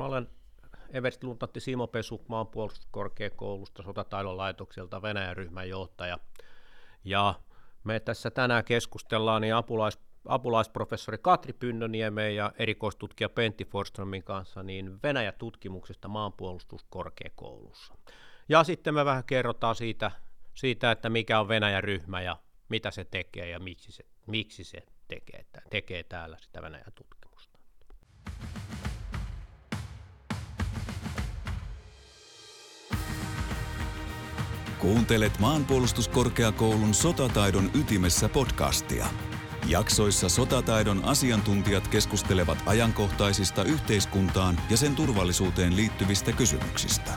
Mä olen everstiluntatti Simo Pesu maanpuolustuskorkeakoulusta sotataidon laitokselta Venäjän ryhmän johtaja. Ja me tässä tänään keskustellaan niin apulais, apulaisprofessori Katri Pynnöniemen ja erikoistutkija Pentti Forsströmin kanssa niin Venäjä-tutkimuksesta maanpuolustuskorkeakoulussa. Ja sitten me vähän kerrotaan siitä, siitä, että mikä on Venäjän ryhmä ja mitä se tekee ja miksi se, miksi se tekee, tekee täällä sitä Venäjän tutkimusta. Kuuntelet maanpuolustuskorkeakoulun sotataidon ytimessä podcastia. Jaksoissa sotataidon asiantuntijat keskustelevat ajankohtaisista yhteiskuntaan ja sen turvallisuuteen liittyvistä kysymyksistä.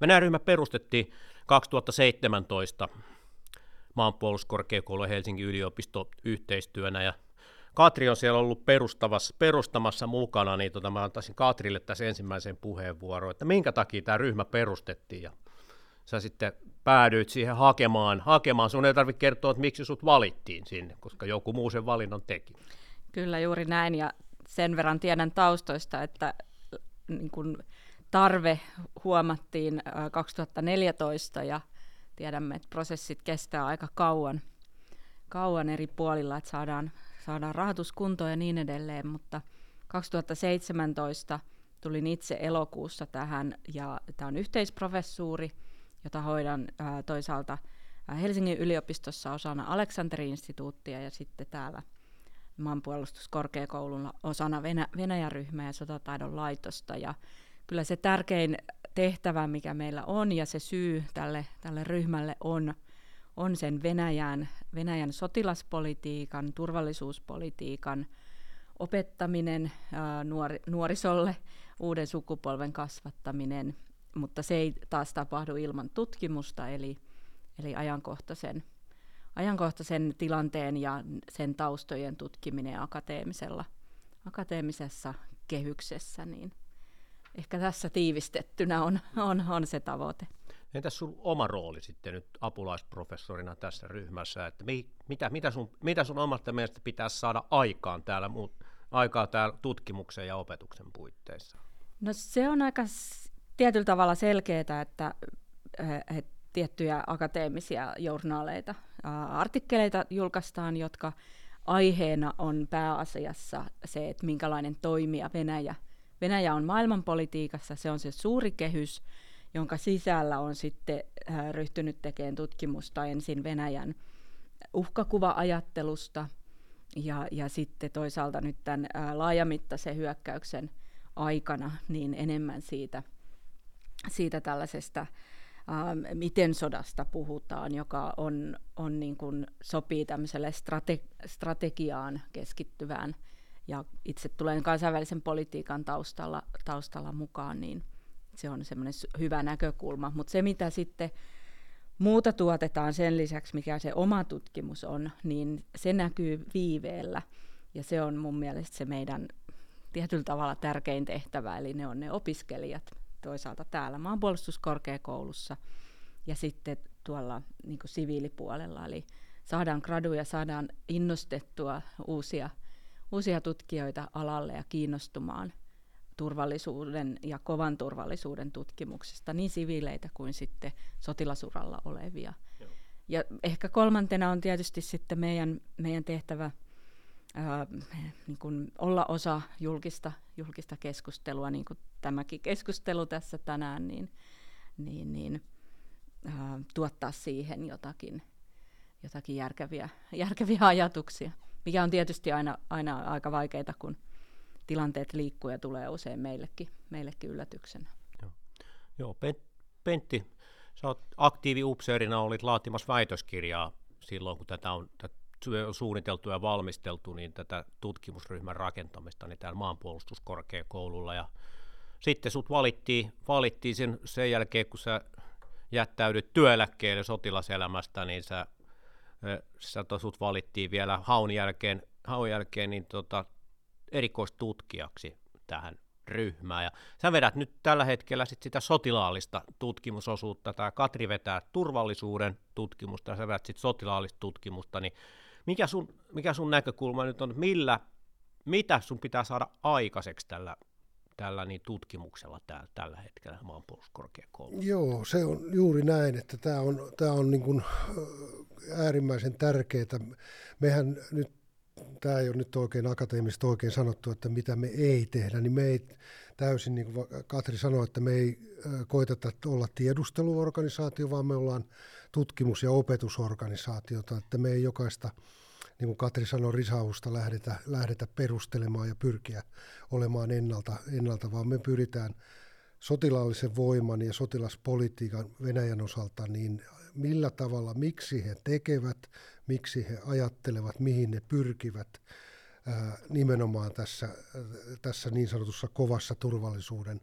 Venäjän ryhmä perustettiin 2017 maanpuolustuskorkeakoulu Helsingin yliopisto yhteistyönä ja Katri on siellä ollut perustamassa mukana, niin tota, mä antaisin Katrille tässä ensimmäisen puheenvuoron, että minkä takia tämä ryhmä perustettiin ja sä sitten päädyit siihen hakemaan, hakemaan. sun ei tarvitse kertoa, että miksi sut valittiin sinne, koska joku muu sen valinnan teki. Kyllä juuri näin ja sen verran tiedän taustoista, että niin kun tarve huomattiin 2014 ja tiedämme, että prosessit kestää aika kauan, kauan eri puolilla, että saadaan saadaan rahoituskuntoon ja niin edelleen, mutta 2017 tulin itse elokuussa tähän ja tämä on yhteisprofessuuri, jota hoidan ää, toisaalta Helsingin yliopistossa osana Aleksanteri-instituuttia ja sitten täällä maanpuolustuskorkeakoululla osana Venä- Venäjä-ryhmää ja sotataidon laitosta. Ja kyllä se tärkein tehtävä, mikä meillä on ja se syy tälle, tälle ryhmälle on on sen Venäjän, Venäjän sotilaspolitiikan, turvallisuuspolitiikan opettaminen ää, nuori, nuorisolle, uuden sukupolven kasvattaminen, mutta se ei taas tapahdu ilman tutkimusta, eli, eli ajankohtaisen, ajankohtaisen tilanteen ja sen taustojen tutkiminen akateemisella, akateemisessa kehyksessä, niin ehkä tässä tiivistettynä on, on, on se tavoite. Entäs sun oma rooli sitten nyt apulaisprofessorina tässä ryhmässä, että mi, mitä, mitä, sun, mitä sun omasta mielestä pitäisi saada aikaan täällä, aikaa täällä tutkimuksen ja opetuksen puitteissa? No se on aika tietyllä tavalla selkeää, että, eh, että tiettyjä akateemisia journaaleita, artikkeleita julkaistaan, jotka aiheena on pääasiassa se, että minkälainen toimija Venäjä. Venäjä on maailmanpolitiikassa, se on se suuri kehys, jonka sisällä on sitten äh, ryhtynyt tekemään tutkimusta ensin Venäjän uhkakuva-ajattelusta ja, ja sitten toisaalta nyt tämän äh, laajamittaisen hyökkäyksen aikana niin enemmän siitä, siitä tällaisesta, äh, miten sodasta puhutaan, joka on, on niin kuin sopii tämmöiselle strate- strategiaan keskittyvään. Ja itse tulen kansainvälisen politiikan taustalla, taustalla mukaan, niin se on semmoinen hyvä näkökulma. Mutta se, mitä sitten muuta tuotetaan sen lisäksi, mikä se oma tutkimus on, niin se näkyy viiveellä. Ja se on mun mielestä se meidän tietyllä tavalla tärkein tehtävä, eli ne on ne opiskelijat toisaalta täällä maanpuolustuskorkeakoulussa ja sitten tuolla niin siviilipuolella. Eli saadaan graduja, saadaan innostettua uusia, uusia tutkijoita alalle ja kiinnostumaan – turvallisuuden ja kovan turvallisuuden tutkimuksesta, niin siviileitä kuin sitten sotilasuralla olevia. Joo. Ja ehkä kolmantena on tietysti sitten meidän, meidän tehtävä ää, niin kuin olla osa julkista, julkista keskustelua, niin kuin tämäkin keskustelu tässä tänään, niin, niin, niin ää, tuottaa siihen jotakin, jotakin järkeviä, järkeviä ajatuksia, mikä on tietysti aina, aina aika vaikeaa, kun tilanteet liikkuu ja tulee usein meillekin, meillekin yllätyksenä. Joo, Joo Pentti, sä oot aktiivi-upseerina, olit laatimassa väitöskirjaa silloin, kun tätä on, tätä suunniteltu ja valmisteltu, niin tätä tutkimusryhmän rakentamista niin täällä maanpuolustuskorkeakoululla. Ja sitten sut valittiin, valittiin sen, sen jälkeen, kun sä jättäydyt työeläkkeelle sotilaselämästä, niin sä, sä sut valittiin vielä haun jälkeen, haun jälkeen niin tota, erikoistutkijaksi tähän ryhmää. Ja sä vedät nyt tällä hetkellä sit sitä sotilaallista tutkimusosuutta, tai Katri vetää turvallisuuden tutkimusta, ja sä vedät sit sotilaallista tutkimusta, niin mikä sun, mikä sun näkökulma nyt on, millä, mitä sun pitää saada aikaiseksi tällä, tällä niin tutkimuksella täällä, tällä hetkellä maanpuolustuskorkeakoulussa? Joo, se on juuri näin, että tämä on, tämä on niin kuin äärimmäisen tärkeää. Mehän nyt tämä ei ole nyt oikein akateemisesti oikein sanottu, että mitä me ei tehdä, niin me ei täysin, niin kuin Katri sanoi, että me ei koiteta olla tiedusteluorganisaatio, vaan me ollaan tutkimus- ja opetusorganisaatiota, että me ei jokaista, niin kuin Katri sanoi, risausta lähdetä, lähdetä perustelemaan ja pyrkiä olemaan ennalta, ennalta, vaan me pyritään sotilaallisen voiman ja sotilaspolitiikan Venäjän osalta, niin millä tavalla, miksi he tekevät, miksi he ajattelevat, mihin ne pyrkivät nimenomaan tässä, tässä niin sanotussa kovassa turvallisuuden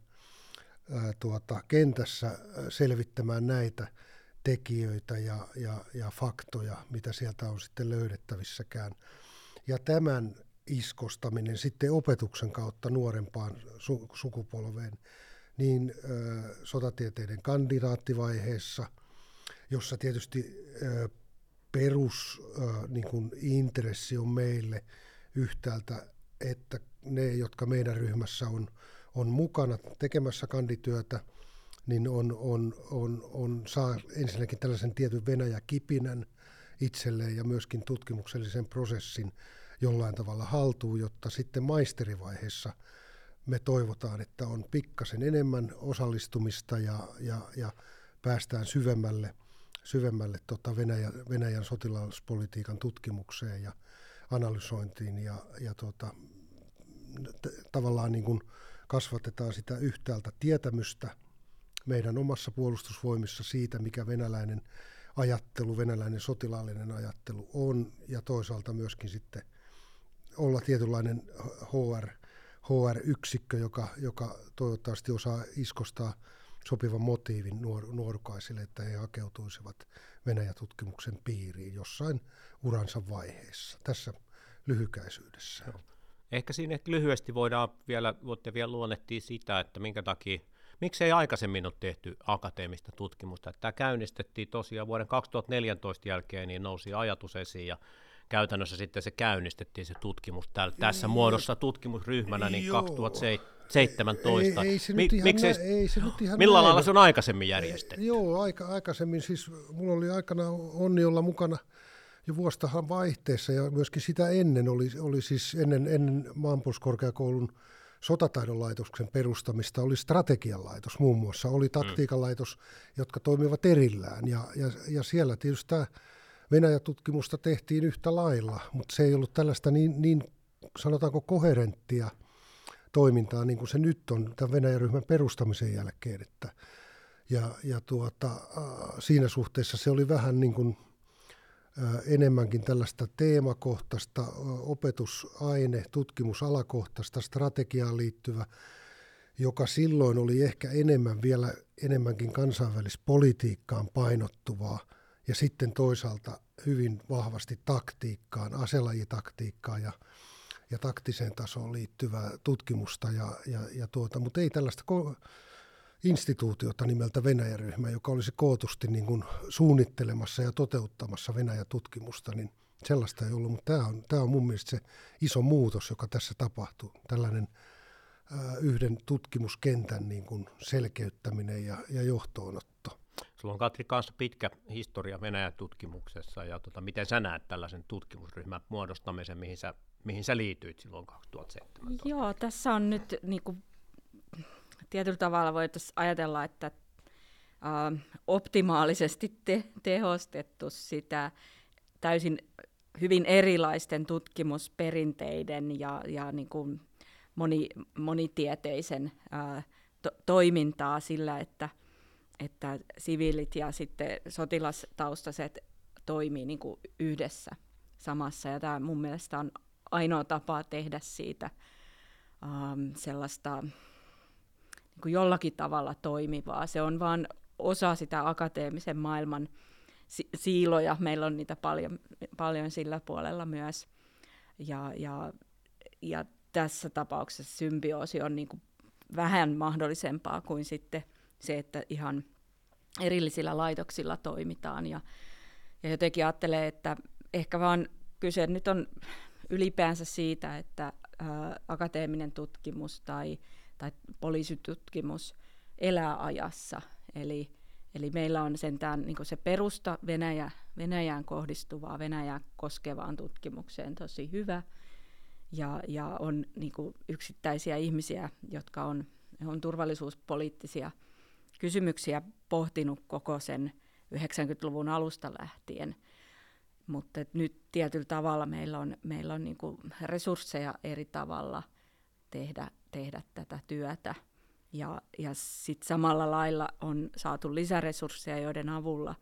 tuota, kentässä selvittämään näitä tekijöitä ja, ja, ja faktoja, mitä sieltä on sitten löydettävissäkään. Ja tämän iskostaminen sitten opetuksen kautta nuorempaan su- sukupolveen, niin ö, sotatieteiden kandidaattivaiheessa, jossa tietysti ö, perus ö, niin on meille yhtäältä, että ne, jotka meidän ryhmässä on, on mukana tekemässä kandityötä, niin on, on, on, on saa ensinnäkin tällaisen tietyn Venäjä-kipinän itselleen ja myöskin tutkimuksellisen prosessin jollain tavalla haltuun, jotta sitten maisterivaiheessa me toivotaan, että on pikkasen enemmän osallistumista ja, ja, ja päästään syvemmälle, syvemmälle tota Venäjä, Venäjän sotilaspolitiikan tutkimukseen ja analysointiin ja, ja tota, t- tavallaan niin kuin kasvatetaan sitä yhtäältä tietämystä meidän omassa puolustusvoimissa siitä, mikä venäläinen ajattelu, venäläinen sotilaallinen ajattelu on, ja toisaalta myöskin sitten olla tietynlainen HR, HR-yksikkö, joka, joka toivottavasti osaa iskostaa sopivan motiivin nuor- nuorukaisille, että he hakeutuisivat Venäjä-tutkimuksen piiriin jossain uransa vaiheessa. Tässä lyhykäisyydessä. Ehkä siinä lyhyesti voidaan vielä, voitte vielä luonnehtia sitä, että minkä takia Miksi ei aikaisemmin ole tehty akateemista tutkimusta? Tämä käynnistettiin tosiaan vuoden 2014 jälkeen, niin nousi ajatus esiin ja käytännössä sitten se käynnistettiin se tutkimus täällä, tässä muodossa tutkimusryhmänä niin Joo. 2017. Ei, ei se nyt ihan, Miksi ei se nyt ihan Millä lailla se on aikaisemmin järjestetty? Joo, aika, aikaisemmin siis mulla oli aikana onni olla mukana jo vuostahan vaihteessa ja myöskin sitä ennen oli, oli siis ennen, ennen maanpuolustuskorkeakoulun sotataidon laitoksen perustamista oli strategian laitos muun muassa, oli mm. taktiikan laitos, jotka toimivat erillään. Ja, ja, ja siellä tietysti tämä Venäjä-tutkimusta tehtiin yhtä lailla, mutta se ei ollut tällaista niin, niin sanotaanko koherenttia toimintaa niin kuin se nyt on tämän Venäjä-ryhmän perustamisen jälkeen. Että, ja ja tuota, siinä suhteessa se oli vähän niin kuin – enemmänkin tällaista teemakohtaista, opetusaine, tutkimusalakohtaista, strategiaan liittyvä, joka silloin oli ehkä enemmän vielä enemmänkin kansainvälispolitiikkaan painottuvaa ja sitten toisaalta hyvin vahvasti taktiikkaan, aselajitaktiikkaan ja, ja taktiseen tasoon liittyvää tutkimusta ja, ja, ja tuota, mutta ei tällaista ko- instituutiota nimeltä Venäjä-ryhmä, joka olisi kootusti niin kuin suunnittelemassa ja toteuttamassa Venäjä-tutkimusta, niin sellaista ei ollut, mutta tämä on, tämä on mun mielestä se iso muutos, joka tässä tapahtuu. Tällainen yhden tutkimuskentän niin kuin selkeyttäminen ja, ja johtoonotto. Sulla on Katri kanssa pitkä historia Venäjä-tutkimuksessa ja tota, miten sä näet tällaisen tutkimusryhmän muodostamisen, mihin sä, mihin sä liityit silloin 2017? Joo, tässä on nyt niin kuin tietyllä tavalla voitaisiin ajatella, että äh, optimaalisesti te- tehostettu sitä täysin hyvin erilaisten tutkimusperinteiden ja, ja niin kuin moni, monitieteisen äh, to- toimintaa sillä, että, että siviilit ja sitten sotilastaustaiset toimii niin kuin yhdessä samassa. Ja tämä mun mielestä on ainoa tapa tehdä siitä ähm, sellaista niin kuin jollakin tavalla toimivaa. Se on vain osa sitä akateemisen maailman si- siiloja. Meillä on niitä paljon, paljon sillä puolella myös. Ja, ja, ja tässä tapauksessa symbioosi on niin kuin vähän mahdollisempaa kuin sitten se, että ihan erillisillä laitoksilla toimitaan. Ja, ja jotenkin ajattelee, että ehkä vaan kyse nyt on ylipäänsä siitä, että ää, akateeminen tutkimus tai, tai poliisitutkimus elää ajassa. Eli, eli meillä on sentään niin se perusta Venäjä, Venäjään kohdistuvaa, Venäjää koskevaan tutkimukseen tosi hyvä. Ja, ja on niin yksittäisiä ihmisiä, jotka on, on turvallisuuspoliittisia kysymyksiä pohtinut koko sen 90-luvun alusta lähtien. Mutta nyt tietyllä tavalla meillä on, meillä on niin resursseja eri tavalla tehdä, tehdä tätä työtä. Ja, ja sitten samalla lailla on saatu lisäresursseja, joiden avulla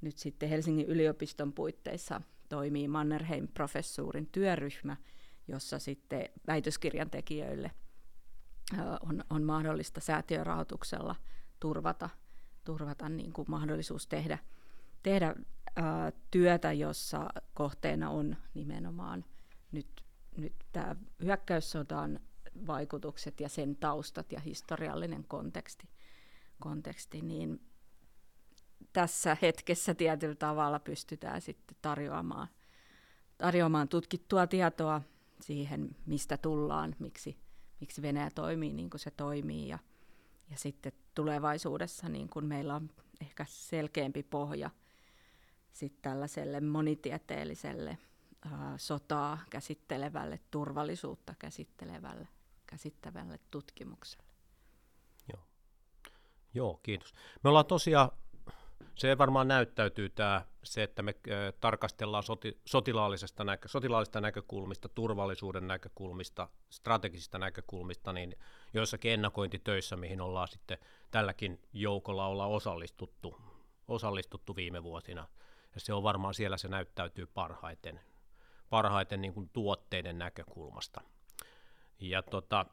nyt sitten Helsingin yliopiston puitteissa toimii Mannerheim-professuurin työryhmä, jossa sitten väitöskirjan tekijöille on, on mahdollista säätiörahoituksella turvata, turvata niin kuin mahdollisuus tehdä, tehdä ää, työtä, jossa kohteena on nimenomaan nyt, nyt tämä hyökkäyssodan vaikutukset ja sen taustat ja historiallinen konteksti, konteksti niin tässä hetkessä tietyllä tavalla pystytään sitten tarjoamaan, tarjoamaan tutkittua tietoa siihen, mistä tullaan, miksi, miksi Venäjä toimii niin kuin se toimii. Ja, ja sitten tulevaisuudessa niin kuin meillä on ehkä selkeämpi pohja sitten tällaiselle monitieteelliselle ää, sotaa käsittelevälle, turvallisuutta käsittelevälle käsittävälle tutkimukselle. Joo. Joo, kiitos. Me ollaan tosiaan, se varmaan näyttäytyy tämä, se, että me tarkastellaan soti, sotilaallisesta, näkö, sotilaallisesta näkökulmista, turvallisuuden näkökulmista, strategisista näkökulmista, niin joissakin ennakointitöissä, mihin ollaan sitten tälläkin joukolla olla osallistuttu, osallistuttu viime vuosina. Ja se on varmaan siellä se näyttäytyy parhaiten, parhaiten niin kuin tuotteiden näkökulmasta. Ja tota,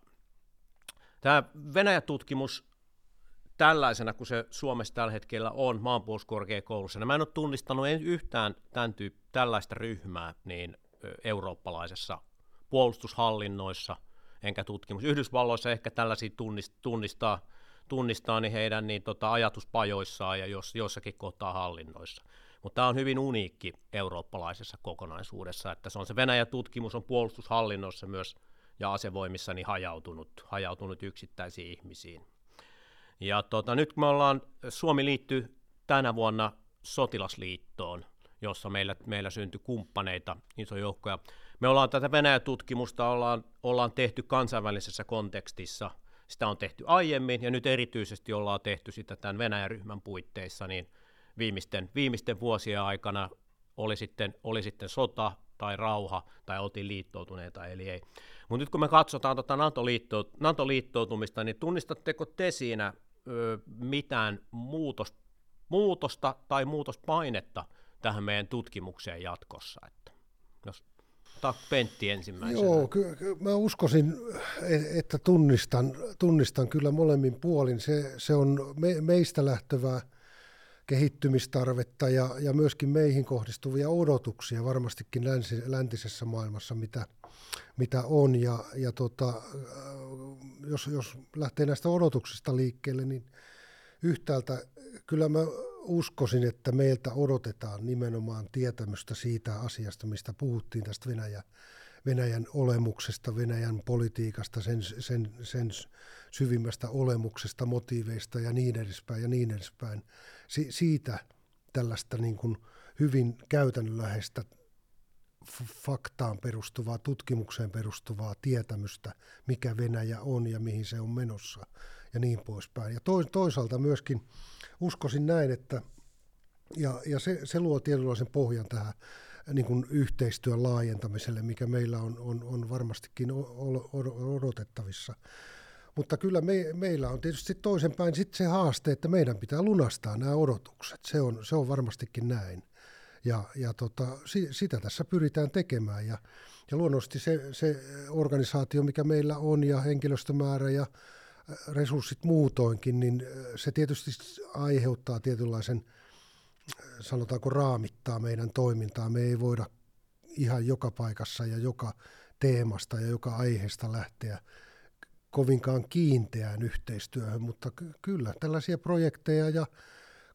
tämä Venäjä-tutkimus tällaisena, kun se Suomessa tällä hetkellä on maanpuolustuskorkeakoulussa, niin mä en ole tunnistanut yhtään tämän tyyppi, tällaista ryhmää niin eurooppalaisessa puolustushallinnoissa, enkä tutkimus. Yhdysvalloissa ehkä tällaisia tunnistaa, tunnistaa niin heidän niin tota, ajatuspajoissaan ja jos, jossakin kohtaa hallinnoissa. Mutta tämä on hyvin uniikki eurooppalaisessa kokonaisuudessa, että se on se Venäjä-tutkimus on puolustushallinnossa myös ja asevoimissani hajautunut, hajautunut yksittäisiin ihmisiin. Ja tota, nyt me ollaan, Suomi liittyy tänä vuonna sotilasliittoon, jossa meillä, meillä syntyi kumppaneita, iso joukkoja. Me ollaan tätä Venäjä-tutkimusta ollaan, ollaan tehty kansainvälisessä kontekstissa, sitä on tehty aiemmin, ja nyt erityisesti ollaan tehty sitä tämän Venäjä-ryhmän puitteissa, niin viimeisten, viimeisten vuosien aikana oli sitten, oli sitten sota tai rauha, tai oltiin liittoutuneita, eli ei. Mutta nyt kun me katsotaan NATO-liitto, NATO-liittoutumista, niin tunnistatteko te siinä ö, mitään muutos, muutosta tai muutospainetta tähän meidän tutkimukseen jatkossa? Että jos Pentti ensimmäisenä. Joo, ky- ky- mä uskoisin, e-, että tunnistan, tunnistan kyllä molemmin puolin. Se, se on me, meistä lähtevää kehittymistarvetta ja, ja myöskin meihin kohdistuvia odotuksia varmastikin länsi, läntisessä maailmassa, mitä, mitä on. Ja, ja tota, äh, jos, jos lähtee näistä odotuksista liikkeelle, niin yhtäältä kyllä mä uskoisin, että meiltä odotetaan nimenomaan tietämystä siitä asiasta, mistä puhuttiin tästä Venäjä, Venäjän olemuksesta, Venäjän politiikasta, sen, sen, sen syvimmästä olemuksesta, motiiveista ja niin edespäin ja niin edespäin. Si- siitä tällaista niin kuin hyvin käytännönläheistä faktaan perustuvaa, tutkimukseen perustuvaa tietämystä, mikä Venäjä on ja mihin se on menossa ja niin poispäin. Ja toisaalta myöskin uskoisin näin, että ja, ja se, se luo tietynlaisen pohjan tähän niin kuin yhteistyön laajentamiselle, mikä meillä on, on, on varmastikin odotettavissa. Mutta kyllä me, meillä on tietysti toisenpäin sitten se haaste, että meidän pitää lunastaa nämä odotukset. Se on, se on varmastikin näin. Ja, ja tota, si, sitä tässä pyritään tekemään. Ja, ja luonnollisesti se, se organisaatio, mikä meillä on, ja henkilöstömäärä ja resurssit muutoinkin, niin se tietysti aiheuttaa tietynlaisen, sanotaanko raamittaa meidän toimintaa. Me ei voida ihan joka paikassa ja joka teemasta ja joka aiheesta lähteä kovinkaan kiinteään yhteistyöhön, mutta ky- kyllä tällaisia projekteja ja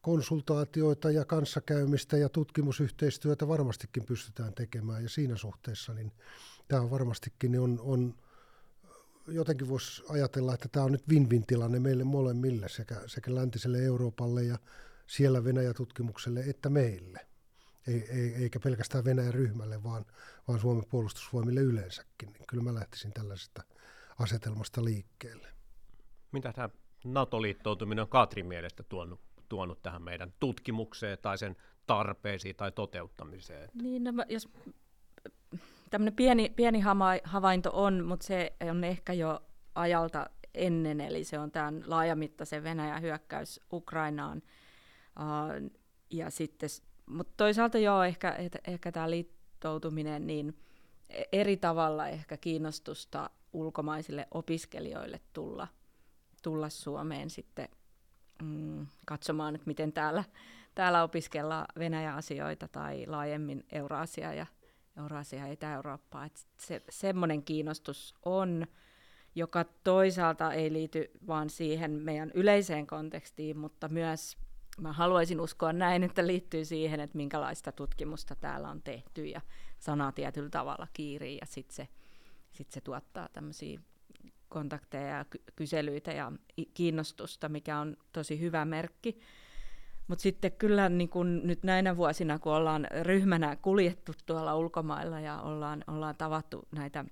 konsultaatioita ja kanssakäymistä ja tutkimusyhteistyötä varmastikin pystytään tekemään ja siinä suhteessa niin tämä on varmastikin on, on jotenkin voisi ajatella, että tämä on nyt win-win tilanne meille molemmille sekä, sekä läntiselle Euroopalle ja siellä Venäjä-tutkimukselle että meille. Ei, ei, eikä pelkästään Venäjän ryhmälle, vaan, vaan Suomen puolustusvoimille yleensäkin. Niin kyllä mä lähtisin tällaisesta asetelmasta liikkeelle. Mitä tämä NATO-liittoutuminen on Katrin mielestä tuonut, tuonut tähän meidän tutkimukseen tai sen tarpeisiin tai toteuttamiseen? Niin, no, jos tämmöinen pieni, pieni havainto on, mutta se on ehkä jo ajalta ennen, eli se on tämän laajamittaisen Venäjän hyökkäys Ukrainaan. Uh, ja sitten, mutta toisaalta joo, ehkä, ehkä tämä liittoutuminen, niin eri tavalla ehkä kiinnostusta ulkomaisille opiskelijoille tulla, tulla Suomeen sitten mm, katsomaan, että miten täällä, täällä opiskellaan Venäjän asioita tai laajemmin Eurasia ja Eurasia ja Itä-Eurooppaa. Että se, semmoinen kiinnostus on, joka toisaalta ei liity vaan siihen meidän yleiseen kontekstiin, mutta myös mä haluaisin uskoa näin, että liittyy siihen, että minkälaista tutkimusta täällä on tehty ja sana tietyllä tavalla kiirii ja sitten se, sit se tuottaa tämmöisiä kontakteja ja kyselyitä ja kiinnostusta, mikä on tosi hyvä merkki. Mutta sitten kyllä niin kun nyt näinä vuosina, kun ollaan ryhmänä kuljettu tuolla ulkomailla ja ollaan, ollaan tavattu näitä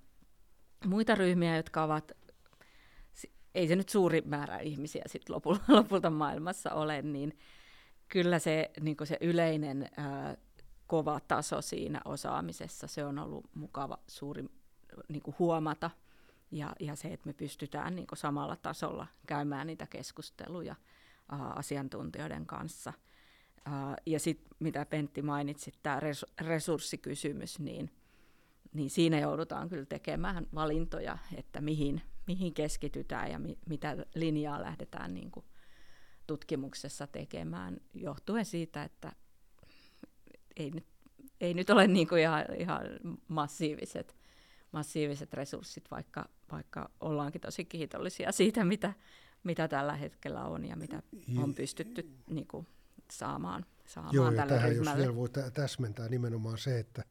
muita ryhmiä, jotka ovat, ei se nyt suuri määrä ihmisiä sit lopulta, lopulta maailmassa ole, niin kyllä se, niin se yleinen ää, kova taso siinä osaamisessa, se on ollut mukava suuri niin huomata. Ja, ja se, että me pystytään niin samalla tasolla käymään niitä keskusteluja asiantuntijoiden kanssa. Ja sitten mitä Pentti mainitsi, tämä resurssikysymys, niin, niin siinä joudutaan kyllä tekemään valintoja, että mihin, mihin keskitytään ja mi, mitä linjaa lähdetään niin kuin tutkimuksessa tekemään, johtuen siitä, että ei nyt, ei nyt ole niin kuin ihan, ihan massiiviset, massiiviset resurssit, vaikka, vaikka ollaankin tosi kiitollisia siitä, mitä, mitä tällä hetkellä on ja mitä on pystytty niin kuin, saamaan, saamaan Joo, tälle tähän ryhmälle. jos vielä voi täsmentää nimenomaan se, että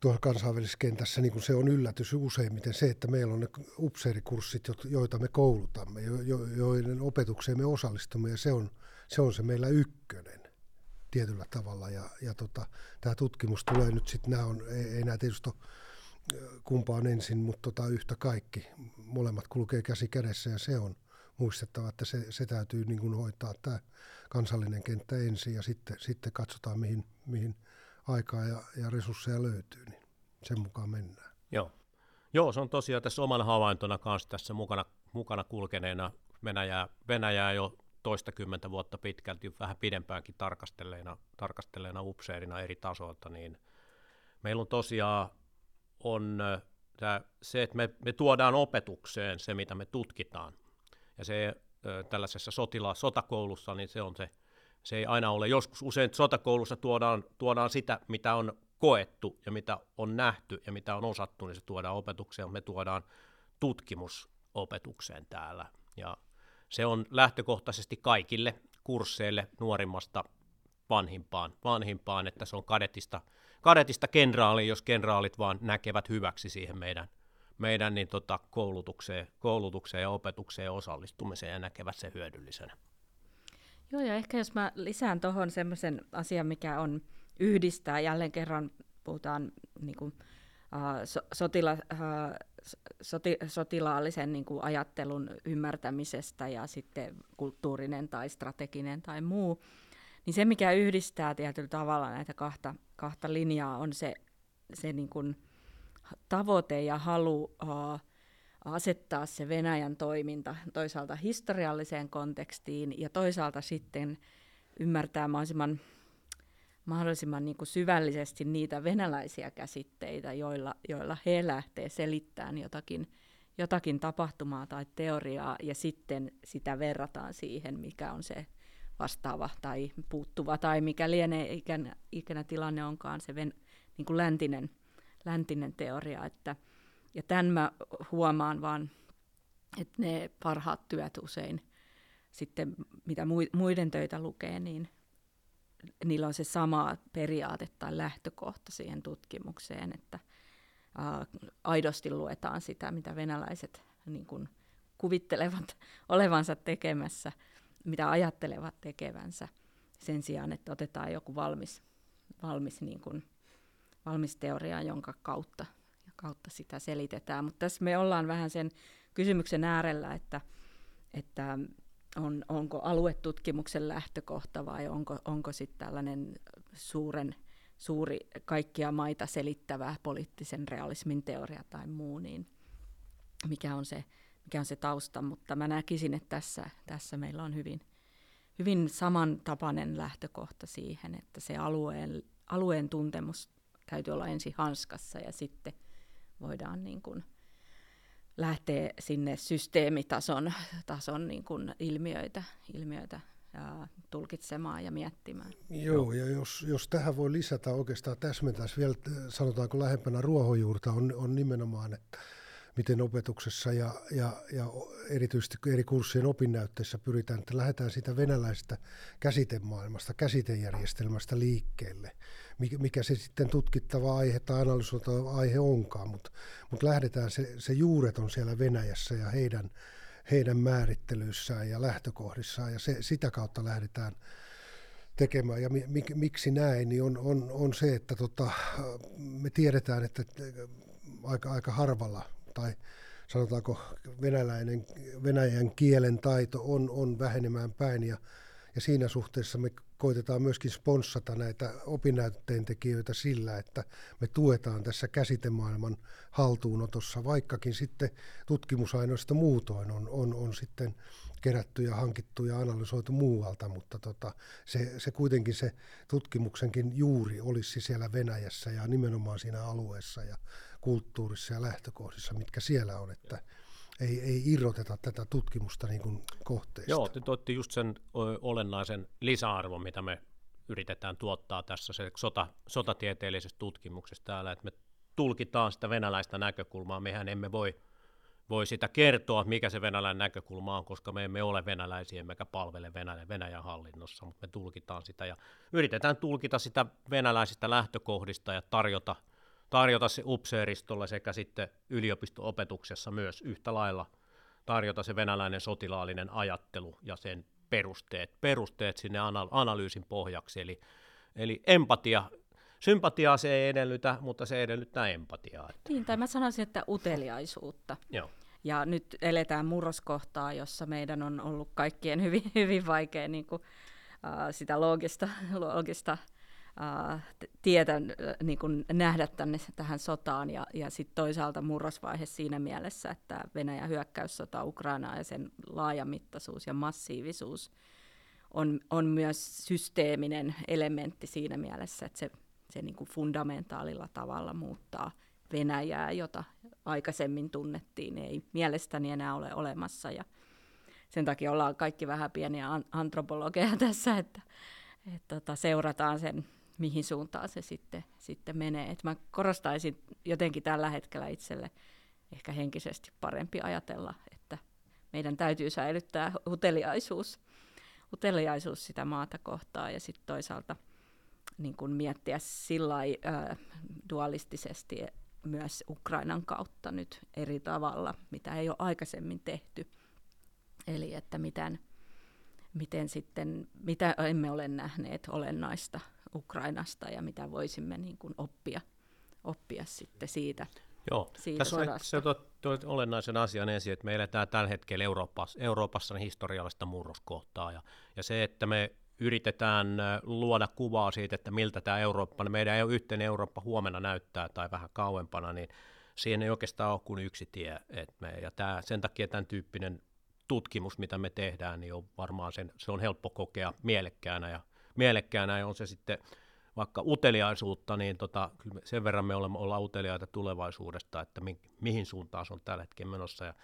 tuossa kansainvälisessä kentässä niin se on yllätys useimmiten se, että meillä on ne upseerikurssit, joita me koulutamme, joiden opetukseen me osallistumme, ja se on se, on se meillä ykkönen tietyllä tavalla. Ja, ja tota, tämä tutkimus tulee nyt sitten, nämä on, ei, ei nämä tietysti kumpaan ensin, mutta tota yhtä kaikki. Molemmat kulkee käsi kädessä ja se on muistettava, että se, se täytyy niin kuin hoitaa tämä kansallinen kenttä ensin ja sitten, sitten katsotaan mihin, mihin aikaa ja, ja resursseja löytyy, niin sen mukaan mennään. Joo. Joo, se on tosiaan tässä oman havaintona kanssa tässä mukana, mukana kulkeneena Venäjää, Venäjää jo toistakymmentä vuotta pitkälti, vähän pidempäänkin tarkastelleena, tarkastelleena upseerina eri tasoilta, niin meillä on tosiaan on tämä, se, että me, me tuodaan opetukseen se, mitä me tutkitaan. Ja se tällaisessa sotila, sotakoulussa, niin se on se, se ei aina ole, joskus usein sotakoulussa tuodaan, tuodaan sitä, mitä on koettu ja mitä on nähty ja mitä on osattu, niin se tuodaan opetukseen, me tuodaan tutkimusopetukseen täällä. Ja se on lähtökohtaisesti kaikille kursseille nuorimmasta vanhimpaan, vanhimpaan että se on kadetista – kadetista kenraaliin, jos kenraalit vaan näkevät hyväksi siihen meidän, meidän niin tota, koulutukseen, koulutukseen ja opetukseen osallistumiseen ja näkevät sen hyödyllisenä. Joo, ja ehkä jos mä lisään tuohon semmoisen asian, mikä on yhdistää, jälleen kerran puhutaan niin kuin, uh, so, sotila, uh, soti, sotilaallisen niin kuin ajattelun ymmärtämisestä ja sitten kulttuurinen tai strateginen tai muu, niin se, mikä yhdistää tietyllä tavalla näitä kahta, kahta linjaa, on se, se niin kuin tavoite ja halu uh, asettaa se Venäjän toiminta toisaalta historialliseen kontekstiin ja toisaalta sitten ymmärtää mahdollisimman, mahdollisimman niin kuin syvällisesti niitä venäläisiä käsitteitä, joilla, joilla he lähtee selittämään jotakin, jotakin tapahtumaa tai teoriaa, ja sitten sitä verrataan siihen, mikä on se vastaava tai puuttuva tai mikä lienee ikänä, ikänä tilanne onkaan se ven, niin kuin läntinen, läntinen teoria. Että, ja tämän mä huomaan vaan että ne parhaat työt usein sitten, mitä muiden töitä lukee, niin niillä on se sama periaate tai lähtökohta siihen tutkimukseen, että ää, aidosti luetaan sitä, mitä venäläiset niin kuin, kuvittelevat olevansa tekemässä, mitä ajattelevat tekevänsä, sen sijaan, että otetaan joku valmis, valmis, niin kuin, valmis teoria, jonka kautta, kautta sitä selitetään. Mutta tässä me ollaan vähän sen kysymyksen äärellä, että, että on, onko aluetutkimuksen lähtökohta vai onko, onko sitten tällainen suuren, suuri kaikkia maita selittävä poliittisen realismin teoria tai muu, niin mikä on se, mikä on se tausta. Mutta mä näkisin, että tässä, tässä meillä on hyvin, hyvin samantapainen lähtökohta siihen, että se alueen, alueen tuntemus täytyy olla ensin hanskassa ja sitten voidaan niin kuin – lähtee sinne systeemitason tason niin kuin ilmiöitä, ilmiöitä ja tulkitsemaan ja miettimään. Joo, ja jos, jos tähän voi lisätä oikeastaan täsmentäisi vielä, sanotaanko lähempänä ruohonjuurta, on, on nimenomaan, että miten opetuksessa ja, ja, ja erityisesti eri kurssien opinnäytteissä pyritään, että lähdetään siitä venäläisestä käsitemaailmasta, käsitejärjestelmästä liikkeelle – mikä se sitten tutkittava aihe tai analysoitava aihe onkaan, mutta mut lähdetään, se, se juuret on siellä Venäjässä ja heidän, heidän määrittelyissään ja lähtökohdissaan ja se, sitä kautta lähdetään tekemään. Ja mik, miksi näin, niin on, on, on se, että tota, me tiedetään, että aika, aika harvalla tai sanotaanko venäläinen, venäjän kielen taito on, on vähenemään päin. Ja, ja siinä suhteessa me koitetaan myöskin sponssata näitä opinnäytteen tekijöitä sillä, että me tuetaan tässä käsitemaailman haltuunotossa, vaikkakin sitten tutkimusaineista muutoin on, on, on sitten kerätty ja hankittu ja analysoitu muualta, mutta tota, se, se kuitenkin se tutkimuksenkin juuri olisi siellä Venäjässä ja nimenomaan siinä alueessa. Ja kulttuurissa ja lähtökohdissa, mitkä siellä on, että ei, ei irroteta tätä tutkimusta niin kuin kohteesta. Joo, te toitte just sen olennaisen lisäarvon, mitä me yritetään tuottaa tässä se sota, sotatieteellisessä tutkimuksessa täällä, että me tulkitaan sitä venäläistä näkökulmaa. Mehän emme voi, voi sitä kertoa, mikä se venäläinen näkökulma on, koska me emme ole venäläisiä, emmekä palvele Venäjän, Venäjän hallinnossa, mutta me tulkitaan sitä ja yritetään tulkita sitä venäläisistä lähtökohdista ja tarjota – tarjota se upseeristolla sekä sitten yliopisto-opetuksessa myös yhtä lailla tarjota se venäläinen sotilaallinen ajattelu ja sen perusteet, perusteet sinne analyysin pohjaksi. Eli, eli empatia, sympatiaa se ei edellytä, mutta se edellyttää empatiaa. Niin, tai mä sanoisin, että uteliaisuutta. Joo. Ja nyt eletään murroskohtaa, jossa meidän on ollut kaikkien hyvin, hyvin vaikea niin kuin, uh, sitä loogista, loogista äh, tietä äh, niin kuin nähdä tänne tähän sotaan ja, ja sitten toisaalta murrosvaihe siinä mielessä, että Venäjän hyökkäyssota Ukrainaa ja sen laajamittaisuus ja massiivisuus on, on myös systeeminen elementti siinä mielessä, että se, se niin kuin fundamentaalilla tavalla muuttaa Venäjää, jota aikaisemmin tunnettiin, ei mielestäni enää ole olemassa. Ja sen takia ollaan kaikki vähän pieniä antropologeja tässä, että, että tota, seurataan sen mihin suuntaan se sitten, sitten menee. Et mä korostaisin jotenkin tällä hetkellä itselle ehkä henkisesti parempi ajatella, että meidän täytyy säilyttää uteliaisuus, uteliaisuus sitä maata kohtaan ja sitten toisaalta niin kun miettiä sillä dualistisesti myös Ukrainan kautta nyt eri tavalla, mitä ei ole aikaisemmin tehty. Eli että miten, miten sitten, mitä emme ole nähneet olennaista Ukrainasta ja mitä voisimme niin kuin oppia, oppia sitten siitä. Joo, siitä tässä sodasta. se tuot olennaisen asian esiin, että me eletään tällä hetkellä Euroopassa, Euroopassa historiallista murroskohtaa ja, ja se, että me yritetään luoda kuvaa siitä, että miltä tämä Eurooppa, meidän ei ole yhteinen Eurooppa huomenna näyttää tai vähän kauempana, niin siihen ei oikeastaan ole kuin yksi tie. että me, ja tämä, sen takia tämän tyyppinen tutkimus, mitä me tehdään, niin on varmaan sen, se on helppo kokea mielekkäänä ja mielekkäänä ja on se sitten vaikka uteliaisuutta, niin tota, sen verran me olemme, ollaan uteliaita tulevaisuudesta, että mi, mihin suuntaan se on tällä hetkellä menossa. Ja,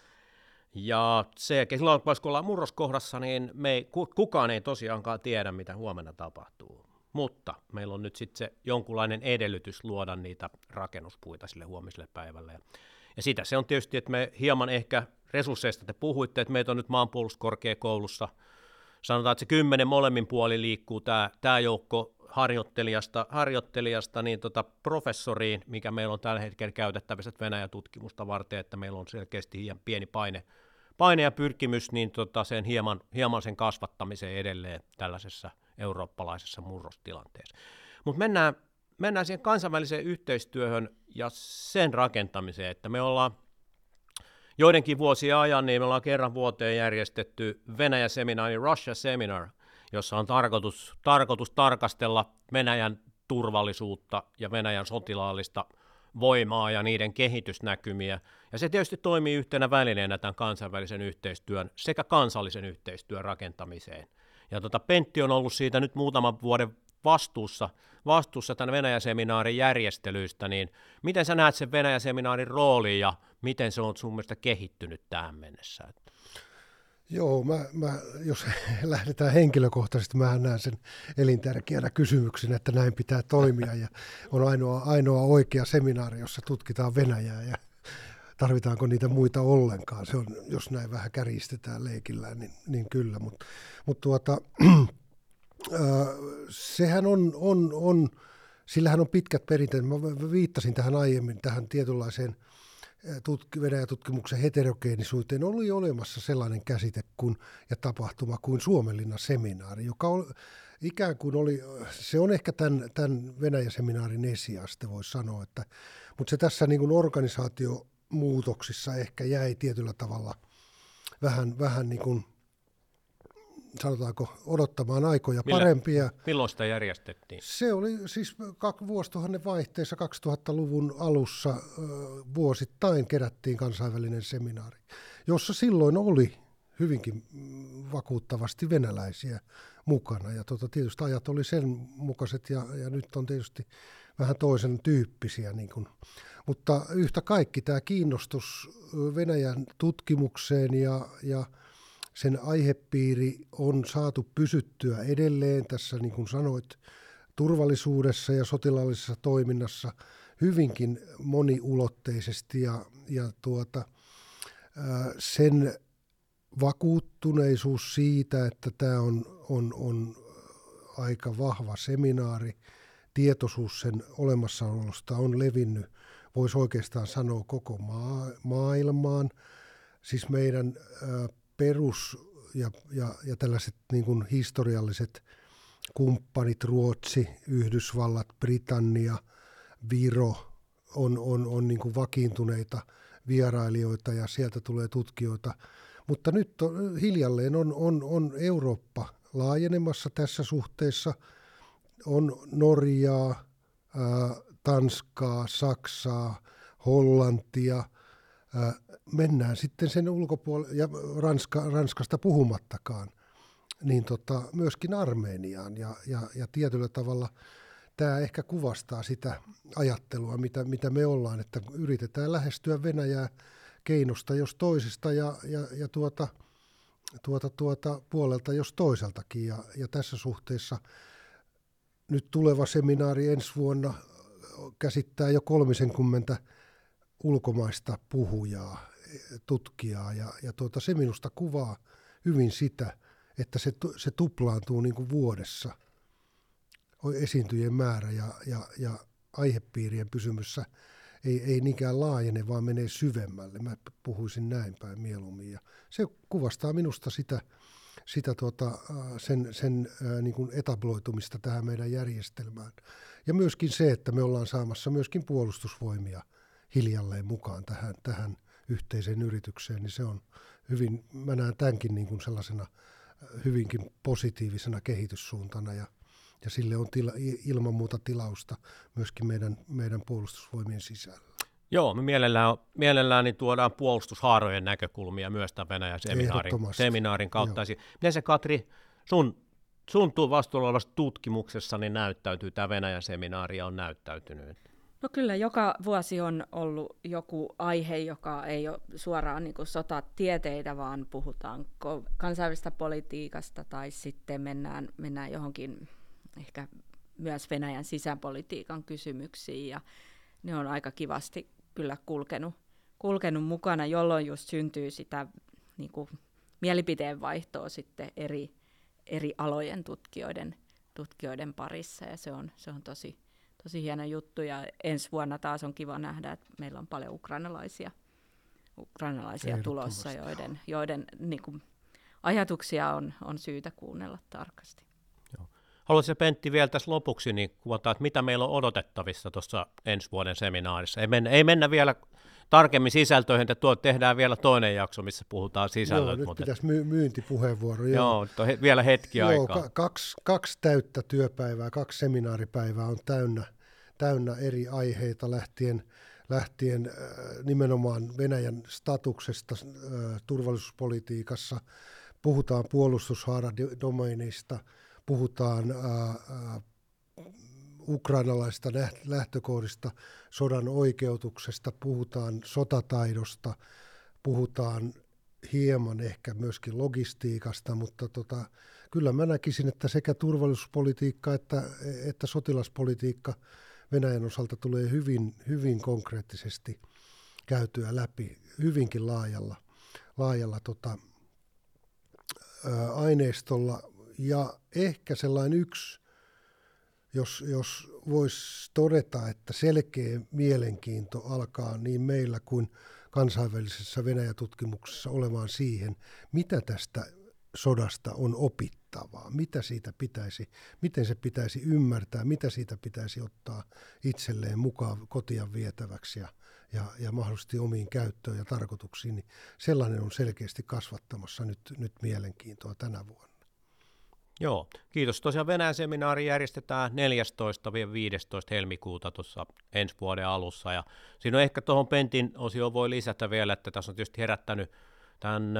ja se, silloin kun ollaan murroskohdassa, niin me ei, kukaan ei tosiaankaan tiedä, mitä huomenna tapahtuu. Mutta meillä on nyt sitten se jonkunlainen edellytys luoda niitä rakennuspuita sille huomiselle päivälle. Ja, Ja sitä se on tietysti, että me hieman ehkä resursseista te puhuitte, että meitä on nyt maanpuolustuskorkeakoulussa, sanotaan, että se kymmenen molemmin puoli liikkuu tämä, tämä joukko harjoittelijasta, harjoittelijasta niin tota professoriin, mikä meillä on tällä hetkellä käytettävissä Venäjän tutkimusta varten, että meillä on selkeästi pieni paine, paine ja pyrkimys niin tota sen hieman, hieman sen kasvattamiseen edelleen tällaisessa eurooppalaisessa murrostilanteessa. Mutta mennään, mennään siihen kansainväliseen yhteistyöhön ja sen rakentamiseen, että me ollaan joidenkin vuosien ajan, niin me ollaan kerran vuoteen järjestetty Venäjä-seminaari, Russia Seminar, jossa on tarkoitus, tarkoitus tarkastella Venäjän turvallisuutta ja Venäjän sotilaallista voimaa ja niiden kehitysnäkymiä. Ja se tietysti toimii yhtenä välineenä tämän kansainvälisen yhteistyön sekä kansallisen yhteistyön rakentamiseen. Ja tota, Pentti on ollut siitä nyt muutaman vuoden vastuussa, vastuussa tämän Venäjä-seminaarin järjestelyistä, niin miten sä näet sen Venäjä-seminaarin rooli ja miten se on sun mielestä kehittynyt tähän mennessä? Joo, mä, mä, jos lähdetään henkilökohtaisesti, mä näen sen elintärkeänä kysymyksenä, että näin pitää toimia ja on ainoa, ainoa oikea seminaari, jossa tutkitaan Venäjää ja tarvitaanko niitä muita ollenkaan. Se on, jos näin vähän kärjistetään leikillä, niin, niin kyllä, mutta mut tuota, sehän on, on, on, sillähän on pitkät perinteet. Mä viittasin tähän aiemmin, tähän tietynlaiseen tutk- Venäjän tutkimuksen heterogeenisuuteen oli olemassa sellainen käsite kuin, ja tapahtuma kuin Suomenlinnan seminaari, joka on, ikään kuin oli, se on ehkä tämän, tämän Venäjä-seminaarin esiaste, voisi sanoa, että, mutta se tässä niin organisaatiomuutoksissa ehkä jäi tietyllä tavalla vähän, vähän niin kuin sanotaanko, odottamaan aikoja Millä, parempia. Milloin sitä järjestettiin? Se oli siis vuosituhannen vaihteessa 2000-luvun alussa vuosittain kerättiin kansainvälinen seminaari, jossa silloin oli hyvinkin vakuuttavasti venäläisiä mukana. Ja tota, tietysti ajat oli sen mukaiset ja, ja nyt on tietysti vähän toisen tyyppisiä. Niin kuin. Mutta yhtä kaikki tämä kiinnostus Venäjän tutkimukseen ja, ja – sen aihepiiri on saatu pysyttyä edelleen tässä, niin kuin sanoit, turvallisuudessa ja sotilaallisessa toiminnassa hyvinkin moniulotteisesti ja, ja tuota, sen vakuuttuneisuus siitä, että tämä on, on, on aika vahva seminaari, tietoisuus sen olemassaolosta on levinnyt, voisi oikeastaan sanoa koko maa, maailmaan. Siis meidän perus ja, ja, ja tällaiset niin kuin historialliset kumppanit, Ruotsi, Yhdysvallat, Britannia, Viro, on, on, on niin kuin vakiintuneita vierailijoita ja sieltä tulee tutkijoita. Mutta nyt on, hiljalleen on, on, on Eurooppa laajenemassa tässä suhteessa. On Norjaa, ää, Tanskaa, Saksaa, Hollantia, mennään sitten sen ulkopuolelle, ja Ranska, Ranskasta puhumattakaan, niin tota, myöskin Armeniaan. Ja, ja, ja tietyllä tavalla tämä ehkä kuvastaa sitä ajattelua, mitä, mitä me ollaan, että yritetään lähestyä Venäjää keinosta jos toisesta ja, ja, ja tuota, tuota, tuota puolelta jos toiseltakin. Ja, ja tässä suhteessa nyt tuleva seminaari ensi vuonna käsittää jo 30 ulkomaista puhujaa tutkijaa ja, ja tuota, se minusta kuvaa hyvin sitä, että se, se tuplaantuu niin kuin vuodessa esiintyjen määrä ja, ja, ja aihepiirien pysymyssä ei, ei niinkään laajene, vaan menee syvemmälle. Mä puhuisin näin päin mieluummin. Ja se kuvastaa minusta sitä, sitä tuota, sen, sen niin kuin etabloitumista tähän meidän järjestelmään. Ja myöskin se, että me ollaan saamassa myöskin puolustusvoimia hiljalleen mukaan tähän, tähän yhteiseen yritykseen, niin se on hyvin, mä näen tämänkin niin kuin sellaisena hyvinkin positiivisena kehityssuuntana ja, ja sille on tila, ilman muuta tilausta myöskin meidän, meidän puolustusvoimien sisällä. Joo, me mielellään, mielellään niin tuodaan puolustushaarojen näkökulmia myös tämän Venäjän seminaarin, seminaarin kautta. Joo. Miten se Katri, sun, sun vastuulla olevassa tutkimuksessa niin näyttäytyy tämä Venäjän seminaari on näyttäytynyt? No kyllä, joka vuosi on ollut joku aihe, joka ei ole suoraan niin kuin sotatieteitä, vaan puhutaan kansainvälistä politiikasta tai sitten mennään, mennään johonkin ehkä myös Venäjän sisäpolitiikan kysymyksiin. Ja ne on aika kivasti kyllä kulkenut, kulkenut mukana, jolloin just syntyy sitä niin kuin, mielipiteen vaihtoa sitten eri, eri alojen tutkijoiden, tutkijoiden parissa. Ja se on, se on tosi, tosi hieno juttu ja ensi vuonna taas on kiva nähdä, että meillä on paljon ukrainalaisia, ukrainalaisia tulossa, joiden, joiden niin kuin, ajatuksia on, on syytä kuunnella tarkasti. Haluaisitko Pentti vielä tässä lopuksi niin kuvata, että mitä meillä on odotettavissa tuossa ensi vuoden seminaarissa? Ei mennä, ei mennä vielä tarkemmin sisältöihin, että tuo tehdään vielä toinen jakso, missä puhutaan sisällöstä. Joo, nyt mutta... pitäisi my- myyntipuheenvuoro. Joo, joo he, vielä hetki joo, aikaa. Ka- kaksi, kaksi täyttä työpäivää, kaksi seminaaripäivää on täynnä, täynnä eri aiheita lähtien, lähtien äh, nimenomaan Venäjän statuksesta äh, turvallisuuspolitiikassa. Puhutaan puolustushaaradомaineista, puhutaan äh, äh, ukrainalaista lähtökohdista, sodan oikeutuksesta, puhutaan sotataidosta, puhutaan hieman ehkä myöskin logistiikasta, mutta tota, kyllä mä näkisin, että sekä turvallisuuspolitiikka että, että sotilaspolitiikka Venäjän osalta tulee hyvin, hyvin konkreettisesti käytyä läpi hyvinkin laajalla, laajalla tota, ää, aineistolla. Ja ehkä sellainen yksi jos, jos voisi todeta, että selkeä mielenkiinto alkaa niin meillä kuin kansainvälisessä Venäjä-tutkimuksessa olemaan siihen, mitä tästä sodasta on opittavaa, mitä siitä pitäisi, miten se pitäisi ymmärtää, mitä siitä pitäisi ottaa itselleen mukaan kotia vietäväksi ja, ja, ja mahdollisesti omiin käyttöön ja tarkoituksiin, niin sellainen on selkeästi kasvattamassa nyt, nyt mielenkiintoa tänä vuonna. Joo, kiitos. Tosiaan Venäjän seminaari järjestetään 14-15 helmikuuta tuossa ensi vuoden alussa. Ja siinä on ehkä tuohon Pentin osioon voi lisätä vielä, että tässä on tietysti herättänyt tämän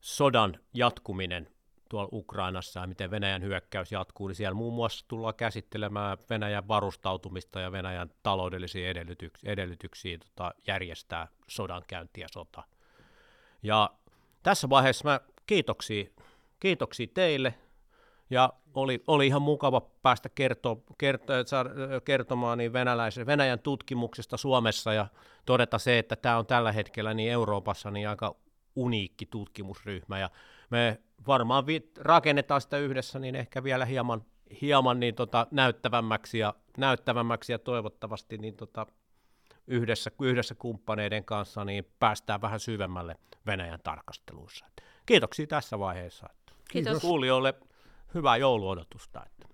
sodan jatkuminen tuolla Ukrainassa ja miten Venäjän hyökkäys jatkuu, niin siellä muun muassa tullaan käsittelemään Venäjän varustautumista ja Venäjän taloudellisia edellytyksiä, edellytyksiä tota, järjestää sodan käyntiä sota. Ja tässä vaiheessa mä kiitoksia kiitoksia teille ja oli, oli ihan mukava päästä kerto, kerto, kertomaan niin venäläisen, Venäjän tutkimuksesta Suomessa ja todeta se, että tämä on tällä hetkellä niin Euroopassa niin aika uniikki tutkimusryhmä ja me varmaan vi- rakennetaan sitä yhdessä niin ehkä vielä hieman, hieman niin tota, näyttävämmäksi, ja, näyttävämmäksi ja toivottavasti niin tota, yhdessä, yhdessä kumppaneiden kanssa niin päästään vähän syvemmälle Venäjän tarkasteluissa. Kiitoksia tässä vaiheessa. Kiitos. Kuulijoille hyvää jouluodotusta. Että.